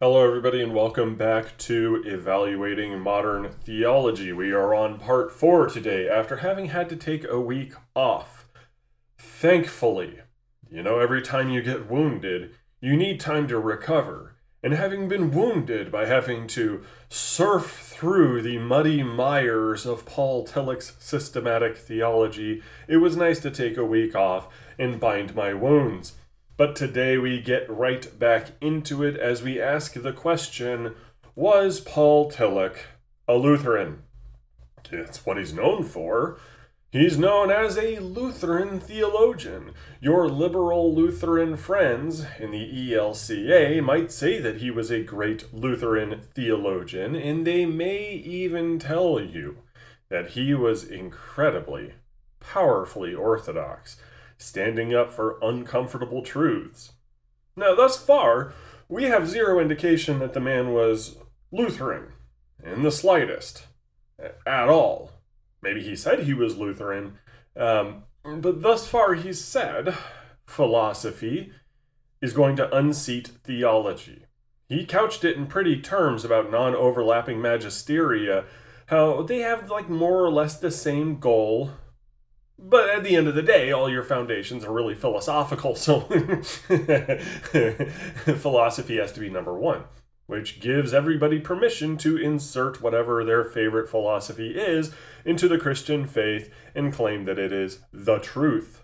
Hello, everybody, and welcome back to Evaluating Modern Theology. We are on part four today after having had to take a week off. Thankfully, you know, every time you get wounded, you need time to recover. And having been wounded by having to surf through the muddy mires of Paul Tillich's systematic theology, it was nice to take a week off and bind my wounds. But today we get right back into it as we ask the question Was Paul Tillich a Lutheran? It's what he's known for. He's known as a Lutheran theologian. Your liberal Lutheran friends in the ELCA might say that he was a great Lutheran theologian, and they may even tell you that he was incredibly, powerfully orthodox standing up for uncomfortable truths. Now, thus far, we have zero indication that the man was Lutheran, in the slightest, at all. Maybe he said he was Lutheran, um, but thus far he's said philosophy is going to unseat theology. He couched it in pretty terms about non overlapping magisteria, how they have like more or less the same goal, but at the end of the day, all your foundations are really philosophical, so philosophy has to be number one, which gives everybody permission to insert whatever their favorite philosophy is into the Christian faith and claim that it is the truth.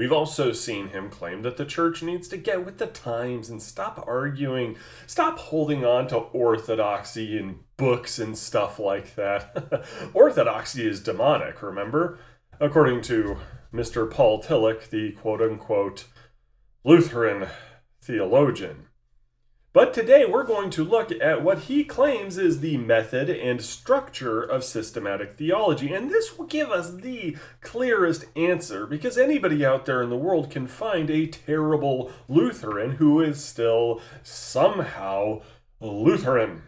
We've also seen him claim that the church needs to get with the times and stop arguing, stop holding on to orthodoxy and books and stuff like that. orthodoxy is demonic, remember? According to Mr. Paul Tillich, the quote unquote Lutheran theologian. But today we're going to look at what he claims is the method and structure of systematic theology. And this will give us the clearest answer because anybody out there in the world can find a terrible Lutheran who is still somehow Lutheran.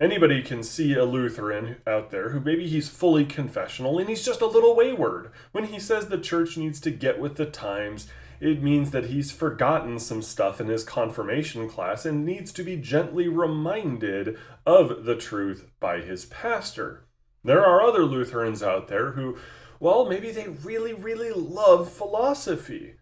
Anybody can see a Lutheran out there who maybe he's fully confessional and he's just a little wayward. When he says the church needs to get with the times, it means that he's forgotten some stuff in his confirmation class and needs to be gently reminded of the truth by his pastor. There are other Lutherans out there who, well, maybe they really, really love philosophy.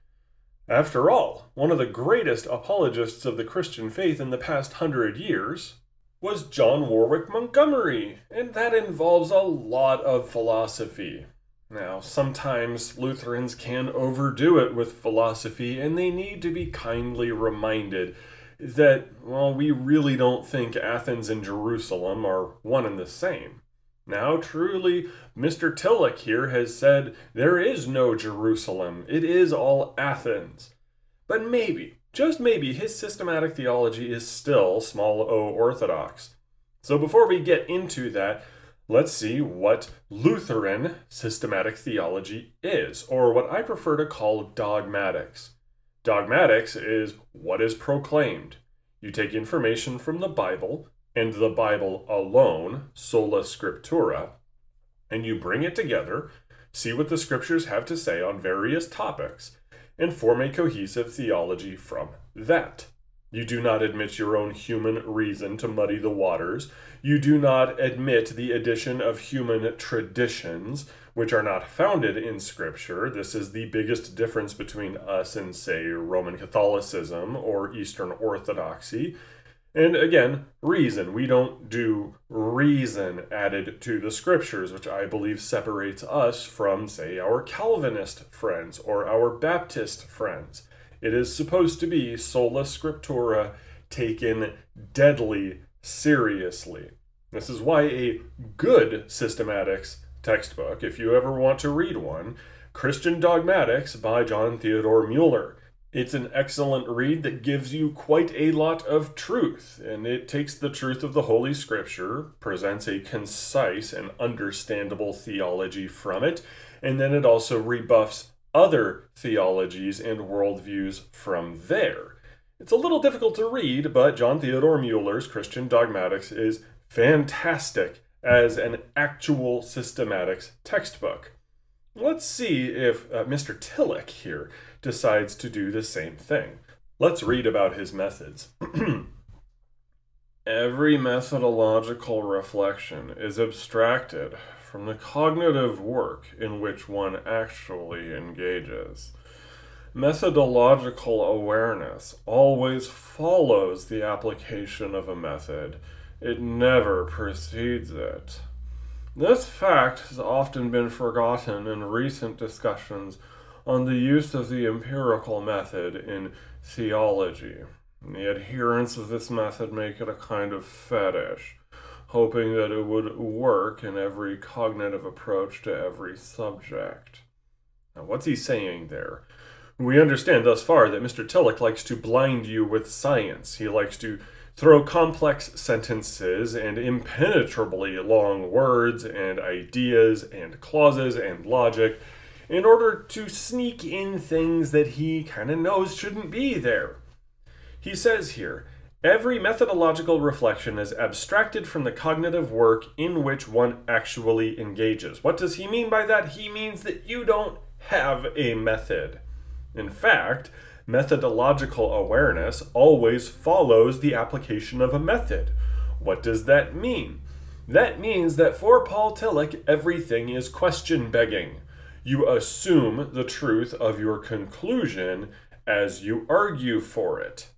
After all, one of the greatest apologists of the Christian faith in the past hundred years, was John Warwick Montgomery, and that involves a lot of philosophy. Now, sometimes Lutherans can overdo it with philosophy, and they need to be kindly reminded that, well, we really don't think Athens and Jerusalem are one and the same. Now, truly, Mr. Tillich here has said there is no Jerusalem, it is all Athens. But maybe, just maybe his systematic theology is still small o orthodox. So before we get into that, let's see what Lutheran systematic theology is, or what I prefer to call dogmatics. Dogmatics is what is proclaimed. You take information from the Bible and the Bible alone, sola scriptura, and you bring it together, see what the scriptures have to say on various topics, and form a cohesive theology from that. You do not admit your own human reason to muddy the waters. You do not admit the addition of human traditions, which are not founded in Scripture. This is the biggest difference between us and, say, Roman Catholicism or Eastern Orthodoxy. And again, reason. We don't do reason added to the scriptures, which I believe separates us from, say, our Calvinist friends or our Baptist friends. It is supposed to be sola scriptura taken deadly seriously. This is why a good systematics textbook, if you ever want to read one, Christian Dogmatics by John Theodore Mueller it's an excellent read that gives you quite a lot of truth, and it takes the truth of the Holy Scripture, presents a concise and understandable theology from it, and then it also rebuffs other theologies and worldviews from there. It's a little difficult to read, but John Theodore Mueller's Christian Dogmatics is fantastic as an actual systematics textbook. Let's see if uh, Mr. Tillich here decides to do the same thing. Let's read about his methods. every methodological reflection is abstracted from the cognitive work in which one actually engages. Methodological awareness always follows the application of a method, it never precedes it. This fact has often been forgotten in recent discussions on the use of the empirical method in theology. The adherents of this method make it a kind of fetish, hoping that it would work in every cognitive approach to every subject. Now, what's he saying there? We understand thus far that Mr. Tillich likes to blind you with science. He likes to throw complex sentences and impenetrably long words and ideas and clauses and logic in order to sneak in things that he kind of knows shouldn't be there. He says here, Every methodological reflection is abstracted from the cognitive work in which one actually engages. What does he mean by that? He means that you don't have a method. In fact, methodological awareness always follows the application of a method. What does that mean? That means that for Paul Tillich, everything is question begging. You assume the truth of your conclusion as you argue for it.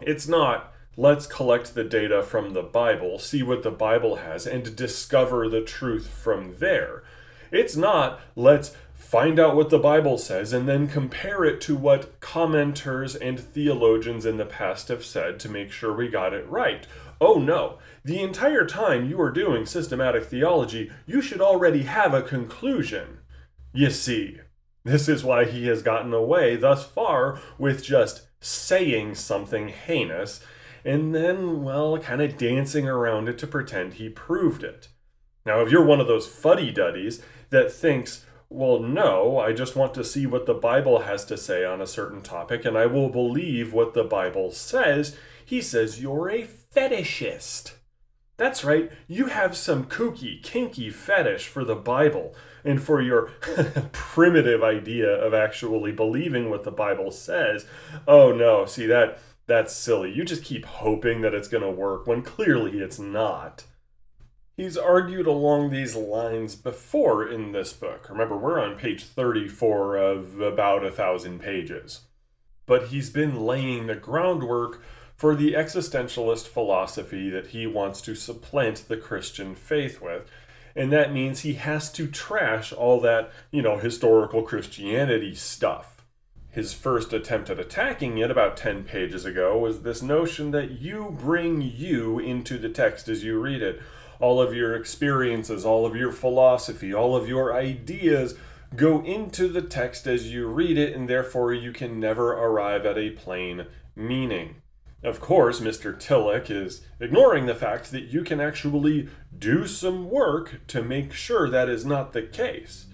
It's not, let's collect the data from the Bible, see what the Bible has, and discover the truth from there. It's not, let's find out what the Bible says, and then compare it to what commenters and theologians in the past have said to make sure we got it right. Oh no, the entire time you are doing systematic theology, you should already have a conclusion. You see, this is why he has gotten away thus far with just saying something heinous and then, well, kind of dancing around it to pretend he proved it. Now, if you're one of those fuddy duddies that thinks, well, no, I just want to see what the Bible has to say on a certain topic, and I will believe what the Bible says. He says you're a fetishist. That's right, you have some kooky, kinky fetish for the Bible and for your primitive idea of actually believing what the Bible says. Oh no, see that that's silly. You just keep hoping that it's going to work when clearly it's not. He's argued along these lines before in this book. Remember, we're on page 34 of about a thousand pages. But he's been laying the groundwork for the existentialist philosophy that he wants to supplant the Christian faith with. And that means he has to trash all that, you know, historical Christianity stuff. His first attempt at attacking it about 10 pages ago was this notion that you bring you into the text as you read it all of your experiences, all of your philosophy, all of your ideas go into the text as you read it, and therefore you can never arrive at a plain meaning. Of course, Mr. Tillich is ignoring the fact that you can actually do some work to make sure that is not the case.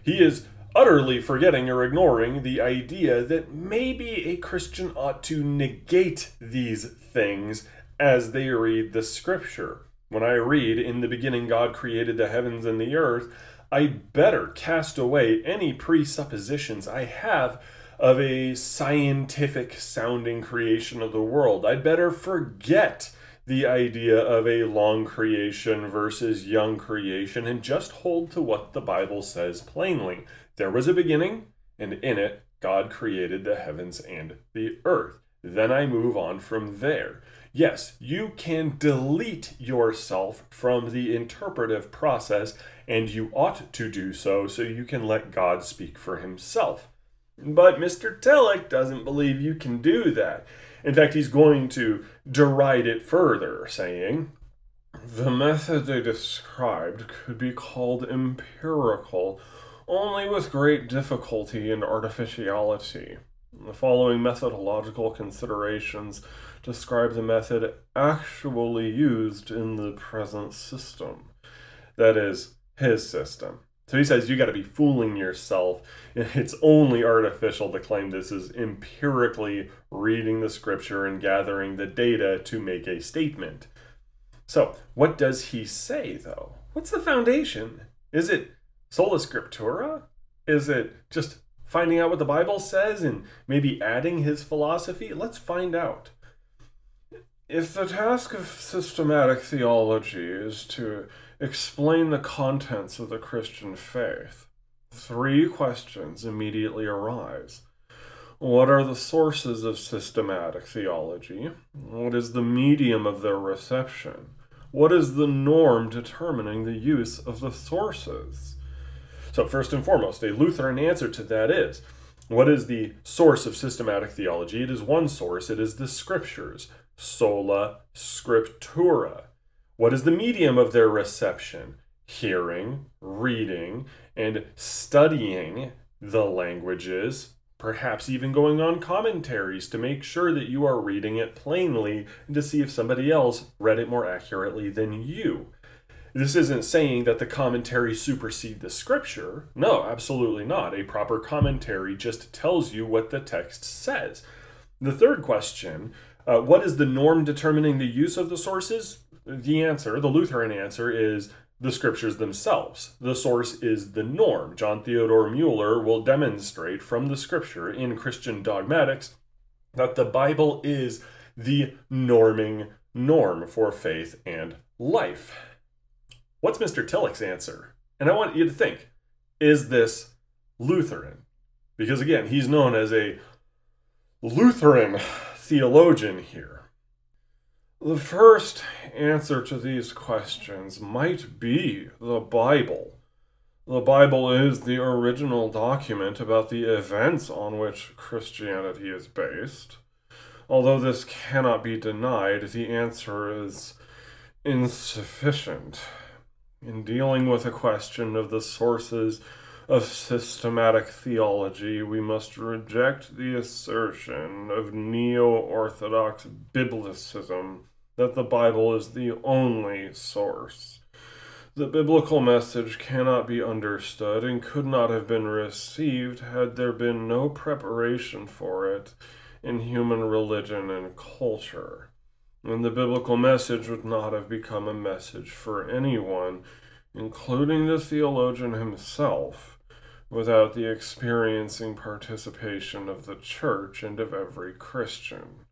He is utterly forgetting or ignoring the idea that maybe a Christian ought to negate these things as they read the scripture. When I read, In the beginning God created the heavens and the earth, I better cast away any presuppositions I have of a scientific sounding creation of the world. I'd better forget the idea of a long creation versus young creation and just hold to what the Bible says plainly. There was a beginning, and in it, God created the heavens and the earth. Then I move on from there. Yes, you can delete yourself from the interpretive process, and you ought to do so so you can let God speak for himself. But Mr. Tillich doesn't believe you can do that. In fact, he's going to deride it further, saying, The method they described could be called empirical only with great difficulty and artificiality. The following methodological considerations describe the method actually used in the present system. That is, his system. So he says you got to be fooling yourself. It's only artificial to claim this is empirically reading the scripture and gathering the data to make a statement. So, what does he say though? What's the foundation? Is it sola scriptura? Is it just finding out what the Bible says and maybe adding his philosophy? Let's find out. If the task of systematic theology is to explain the contents of the Christian faith, three questions immediately arise. What are the sources of systematic theology? What is the medium of their reception? What is the norm determining the use of the sources? So, first and foremost, a Lutheran answer to that is what is the source of systematic theology? It is one source, it is the scriptures sola scriptura. What is the medium of their reception? Hearing, reading, and studying the languages, perhaps even going on commentaries to make sure that you are reading it plainly and to see if somebody else read it more accurately than you. This isn't saying that the commentary supersede the scripture. No, absolutely not. A proper commentary just tells you what the text says. The third question uh, what is the norm determining the use of the sources? The answer, the Lutheran answer, is the scriptures themselves. The source is the norm. John Theodore Mueller will demonstrate from the scripture in Christian dogmatics that the Bible is the norming norm for faith and life. What's Mr. Tillich's answer? And I want you to think is this Lutheran? Because again, he's known as a Lutheran theologian here. The first answer to these questions might be the Bible. The Bible is the original document about the events on which Christianity is based. Although this cannot be denied, the answer is insufficient. In dealing with a question of the sources of systematic theology, we must reject the assertion of neo Orthodox Biblicism that the Bible is the only source. The biblical message cannot be understood and could not have been received had there been no preparation for it in human religion and culture. And the biblical message would not have become a message for anyone, including the theologian himself without the experiencing participation of the church and of every Christian.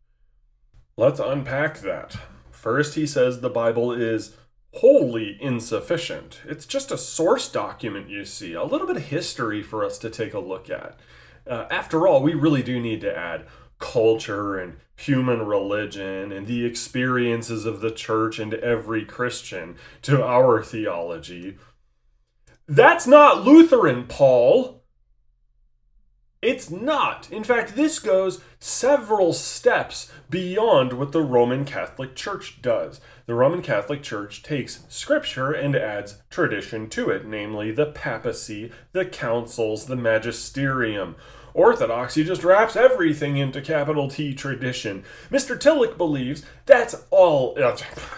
Let's unpack that. First, he says the Bible is wholly insufficient. It's just a source document, you see, a little bit of history for us to take a look at. Uh, after all, we really do need to add culture and human religion and the experiences of the church and every Christian to our theology that's not Lutheran, Paul. It's not. In fact, this goes several steps beyond what the Roman Catholic Church does. The Roman Catholic Church takes scripture and adds tradition to it, namely the papacy, the councils, the magisterium. Orthodoxy just wraps everything into capital T tradition. Mr. Tillich believes that's all,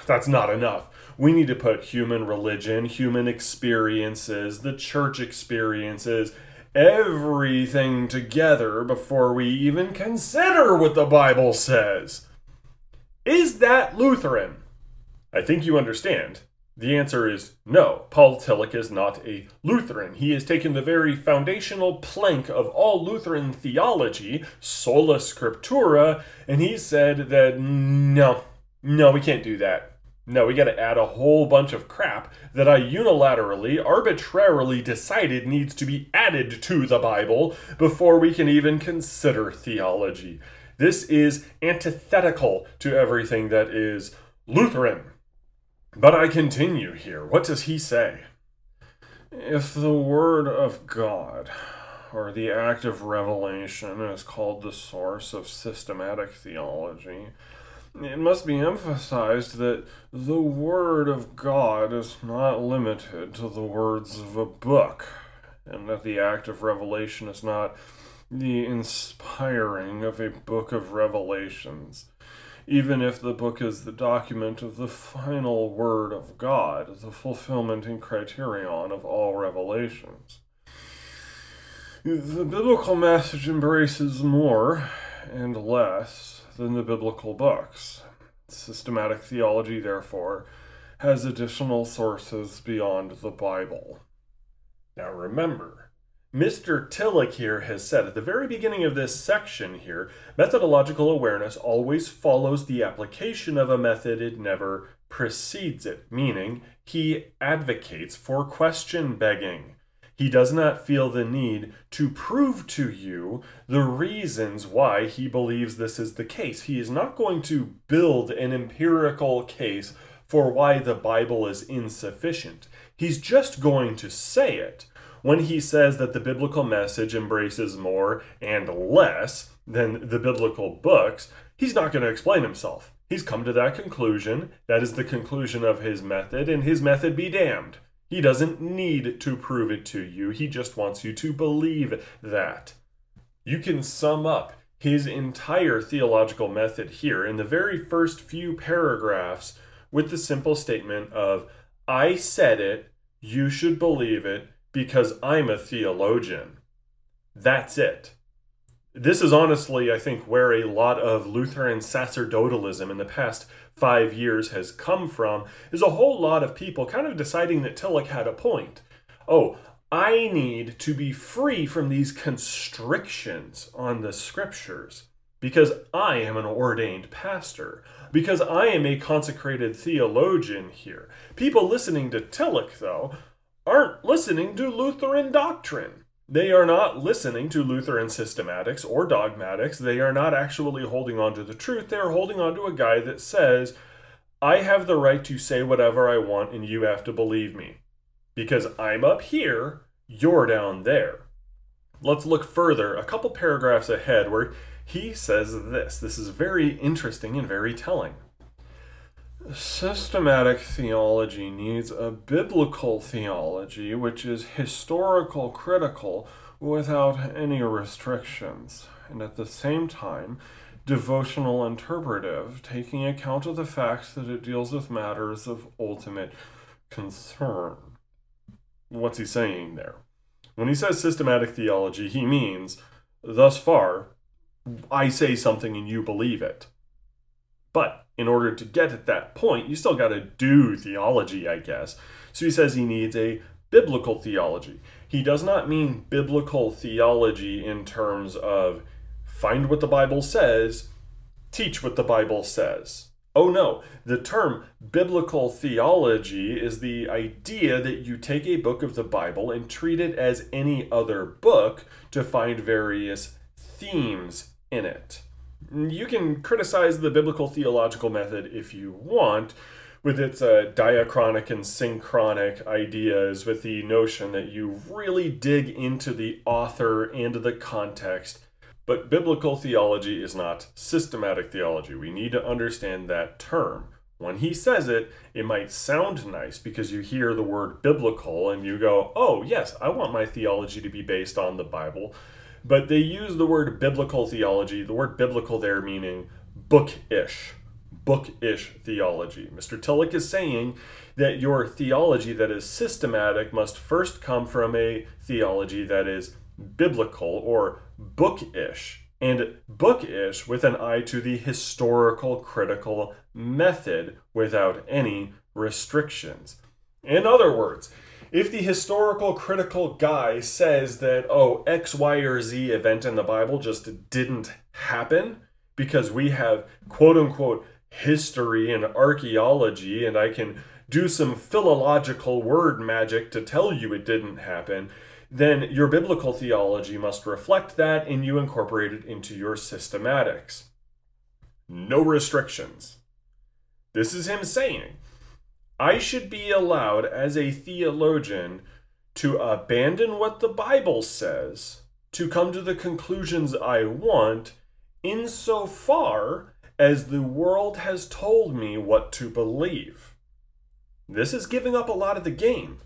that's not enough we need to put human religion, human experiences, the church experiences, everything together before we even consider what the Bible says. Is that Lutheran? I think you understand. The answer is no. Paul Tillich is not a Lutheran. He has taken the very foundational plank of all Lutheran theology, sola scriptura, and he said that no, no, we can't do that. No, we got to add a whole bunch of crap that I unilaterally, arbitrarily decided needs to be added to the Bible before we can even consider theology. This is antithetical to everything that is Lutheran. But I continue here. What does he say? If the Word of God, or the act of revelation, is called the source of systematic theology, it must be emphasized that the Word of God is not limited to the words of a book, and that the act of revelation is not the inspiring of a book of revelations. Even if the book is the document of the final Word of God, the fulfillment and criterion of all revelations. The biblical message embraces more and less than the biblical books. Systematic theology, therefore, has additional sources beyond the Bible. Now remember, Mr. Tillich here has said at the very beginning of this section here methodological awareness always follows the application of a method, it never precedes it, meaning he advocates for question begging. He does not feel the need to prove to you the reasons why he believes this is the case. He is not going to build an empirical case for why the Bible is insufficient. He's just going to say it. When he says that the biblical message embraces more and less than the biblical books, he's not going to explain himself. He's come to that conclusion. That is the conclusion of his method, and his method be damned. He doesn't need to prove it to you, he just wants you to believe that. You can sum up his entire theological method here in the very first few paragraphs with the simple statement of, I said it, you should believe it because I'm a theologian. That's it. This is honestly, I think, where a lot of Lutheran sacerdotalism in the past five years has come from, is a whole lot of people kind of deciding that Tillich had a point. Oh, I need to be free from these constrictions on the scriptures because I am an ordained pastor, because I am a consecrated theologian here. People listening to Tillich, though, aren't listening to Lutheran doctrine. They are not listening to Lutheran systematics or dogmatics. They are not actually holding on to the truth. They are holding on to a guy that says, I have the right to say whatever I want and you have to believe me. Because I'm up here, you're down there. Let's look further, a couple paragraphs ahead, where he says this. This is very interesting and very telling. Systematic theology needs a biblical theology which is historical critical without any restrictions, and at the same time, devotional interpretive, taking account of the fact that it deals with matters of ultimate concern. What's he saying there? When he says systematic theology, he means, thus far, I say something and you believe it. But in order to get at that point, you still got to do theology, I guess. So he says he needs a biblical theology. He does not mean biblical theology in terms of find what the Bible says, teach what the Bible says. Oh no, the term biblical theology is the idea that you take a book of the Bible and treat it as any other book to find various themes in it you can criticize the biblical theological method if you want with its uh, diachronic and synchronic ideas with the notion that you really dig into the author and the context. But biblical theology is not systematic theology. We need to understand that term. When he says it, it might sound nice because you hear the word biblical and you go, oh, yes, I want my theology to be based on the Bible. But they use the word biblical theology, the word biblical there meaning bookish, bookish theology. Mr. Tillich is saying that your theology that is systematic must first come from a theology that is biblical or bookish, and bookish with an eye to the historical critical method without any restrictions. In other words, if the historical critical guy says that, oh, X, Y, or Z event in the Bible just didn't happen because we have quote unquote history and archaeology, and I can do some philological word magic to tell you it didn't happen, then your biblical theology must reflect that and you incorporate it into your systematics. No restrictions. This is him saying I should be allowed as a theologian to abandon what the Bible says to come to the conclusions I want insofar as the world has told me what to believe. This is giving up a lot of the game.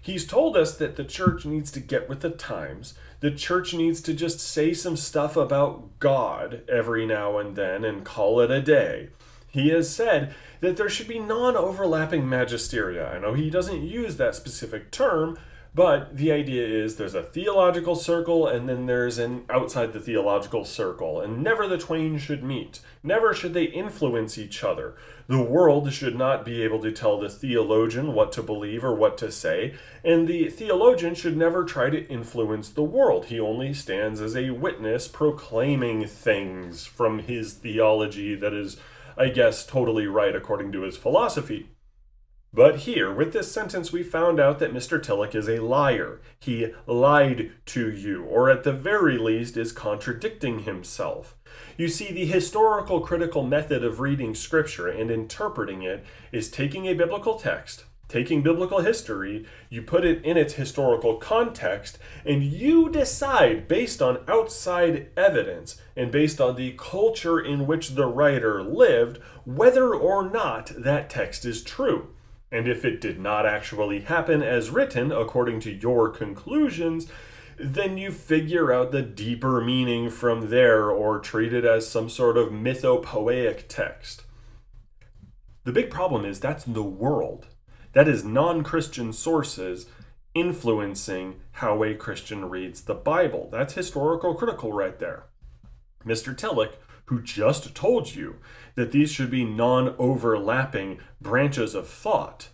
He's told us that the church needs to get with the times. The church needs to just say some stuff about God every now and then and call it a day. He has said that there should be non overlapping magisteria. I know he doesn't use that specific term, But the idea is there's a theological circle and then there's an outside the theological circle, and never the twain should meet. Never should they influence each other. The world should not be able to tell the theologian what to believe or what to say, and the theologian should never try to influence the world. He only stands as a witness proclaiming things from his theology that is, I guess, totally right according to his philosophy. But here, with this sentence, we found out that Mr. Tillich is a liar. He lied to you, or at the very least is contradicting himself. You see, the historical critical method of reading Scripture and interpreting it is taking a biblical text, taking biblical history, you put it in its historical context, and you decide based on outside evidence and based on the culture in which the writer lived whether or not that text is true. And if it did not actually happen as written according to your conclusions, then you figure out the deeper meaning from there or treat it as some sort of mythopoeic text. The big problem is that's the world. That is non Christian sources influencing how a Christian reads the Bible. That's historical critical right there. Mr. Tillich, who just told you that these should be non overlapping branches of thought,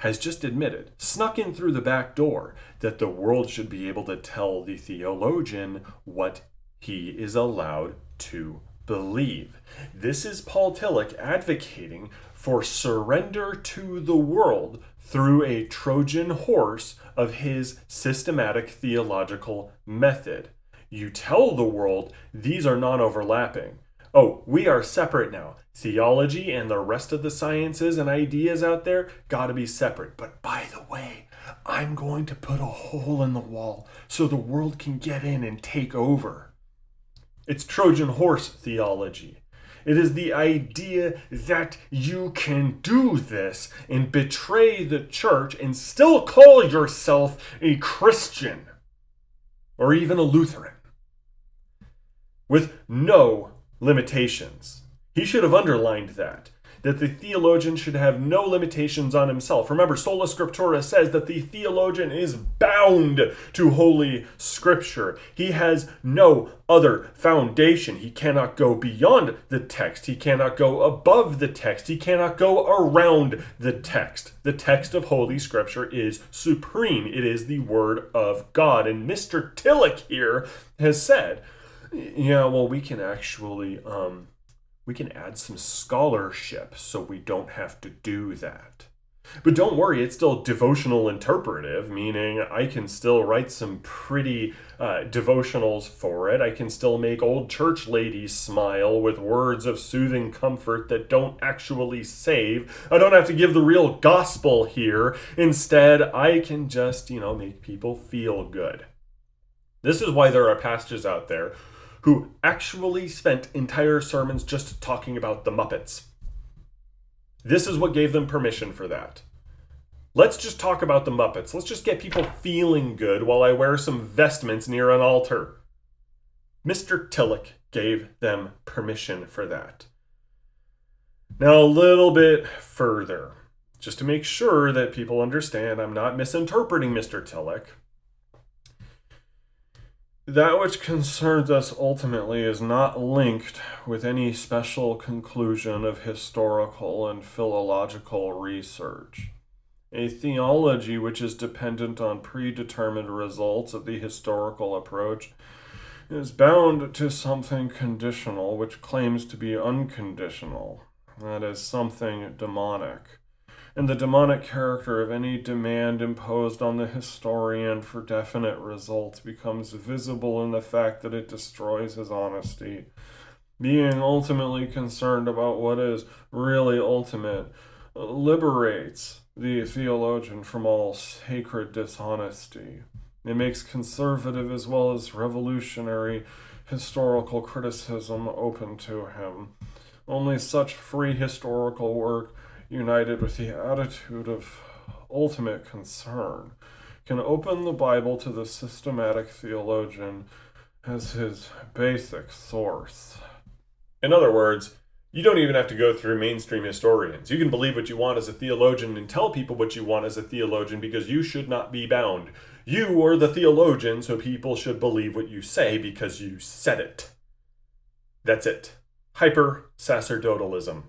has just admitted, snuck in through the back door, that the world should be able to tell the theologian what he is allowed to believe. This is Paul Tillich advocating for surrender to the world through a Trojan horse of his systematic theological method. You tell the world these are non overlapping. Oh, we are separate now. Theology and the rest of the sciences and ideas out there got to be separate. But by the way, I'm going to put a hole in the wall so the world can get in and take over. It's Trojan horse theology. It is the idea that you can do this and betray the church and still call yourself a Christian or even a Lutheran with no limitations. He should have underlined that. That the theologian should have no limitations on himself. Remember, Sola Scriptura says that the theologian is bound to Holy Scripture. He has no other foundation. He cannot go beyond the text. He cannot go above the text. He cannot go around the text. The text of Holy Scripture is supreme, it is the Word of God. And Mr. Tillich here has said, yeah, well, we can actually um, we can add some scholarship so we don't have to do that. But don't worry, it's still devotional interpretive, meaning I can still write some pretty uh, devotionals for it. I can still make old church ladies smile with words of soothing comfort that don't actually save. I don't have to give the real gospel here. Instead, I can just, you know, make people feel good. This is why there are pastors out there who actually spent entire sermons just talking about the Muppets. This is what gave them permission for that. Let's just talk about the Muppets. Let's just get people feeling good while I wear some vestments near an altar. Mr. Tillich gave them permission for that. Now, a little bit further, just to make sure that people understand I'm not misinterpreting Mr. Tillich. That which concerns us ultimately is not linked with any special conclusion of historical and philological research. A theology which is dependent on predetermined results of the historical approach is bound to something conditional which claims to be unconditional, that is, something demonic and the demonic character of any demand imposed on the historian for definite results becomes visible in the fact that it destroys his honesty. Being ultimately concerned about what is really ultimate liberates the theologian from all sacred dishonesty. It makes conservative as well as revolutionary historical criticism open to him. Only such free historical work united with the attitude of ultimate concern, can open the Bible to the systematic theologian as his basic source. In other words, You don't even have to go through mainstream historians. You can believe what you want as a theologian and tell people what you want as a theologian because you should not be bound. You are the theologian, so people should believe what you say because you said it. That's it. Hyper sacerdotalism.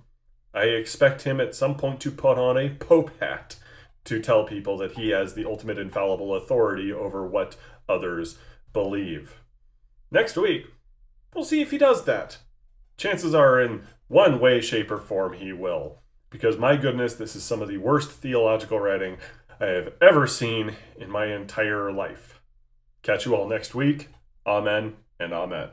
I expect him at some point to put on a pope hat to tell people that he has the ultimate infallible authority over what others believe. Next week, we'll see if he does that. Chances are, in one way, shape, or form, he will. Because my goodness, this is some of the worst theological writing I have ever seen in my entire life. Catch you all next week. Amen and amen.